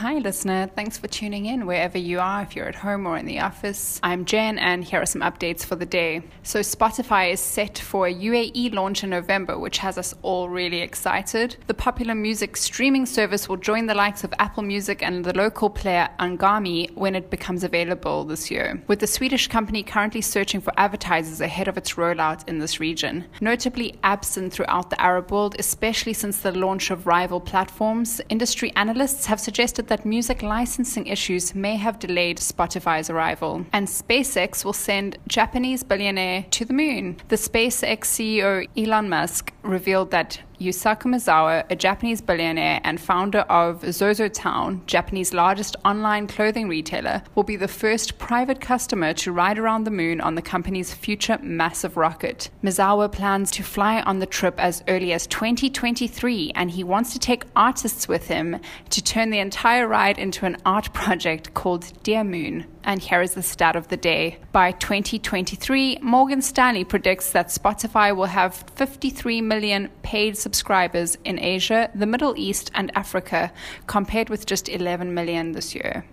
Hi, listener. Thanks for tuning in wherever you are, if you're at home or in the office. I'm Jen, and here are some updates for the day. So, Spotify is set for a UAE launch in November, which has us all really excited. The popular music streaming service will join the likes of Apple Music and the local player Anghami when it becomes available this year, with the Swedish company currently searching for advertisers ahead of its rollout in this region. Notably absent throughout the Arab world, especially since the launch of rival platforms, industry analysts have suggested that music licensing issues may have delayed Spotify's arrival. And SpaceX will send Japanese billionaire to the moon. The SpaceX CEO Elon Musk revealed that Yusaku Maezawa, a Japanese billionaire and founder of ZOZOTOWN, Japanese largest online clothing retailer, will be the first private customer to ride around the moon on the company's future massive rocket. Maezawa plans to fly on the trip as early as 2023, and he wants to take artists with him to turn the entire ride into an art project called Dear Moon. And here is the stat of the day. By 2023, Morgan Stanley predicts that Spotify will have 53 million paid subscribers in Asia, the Middle East, and Africa, compared with just 11 million this year.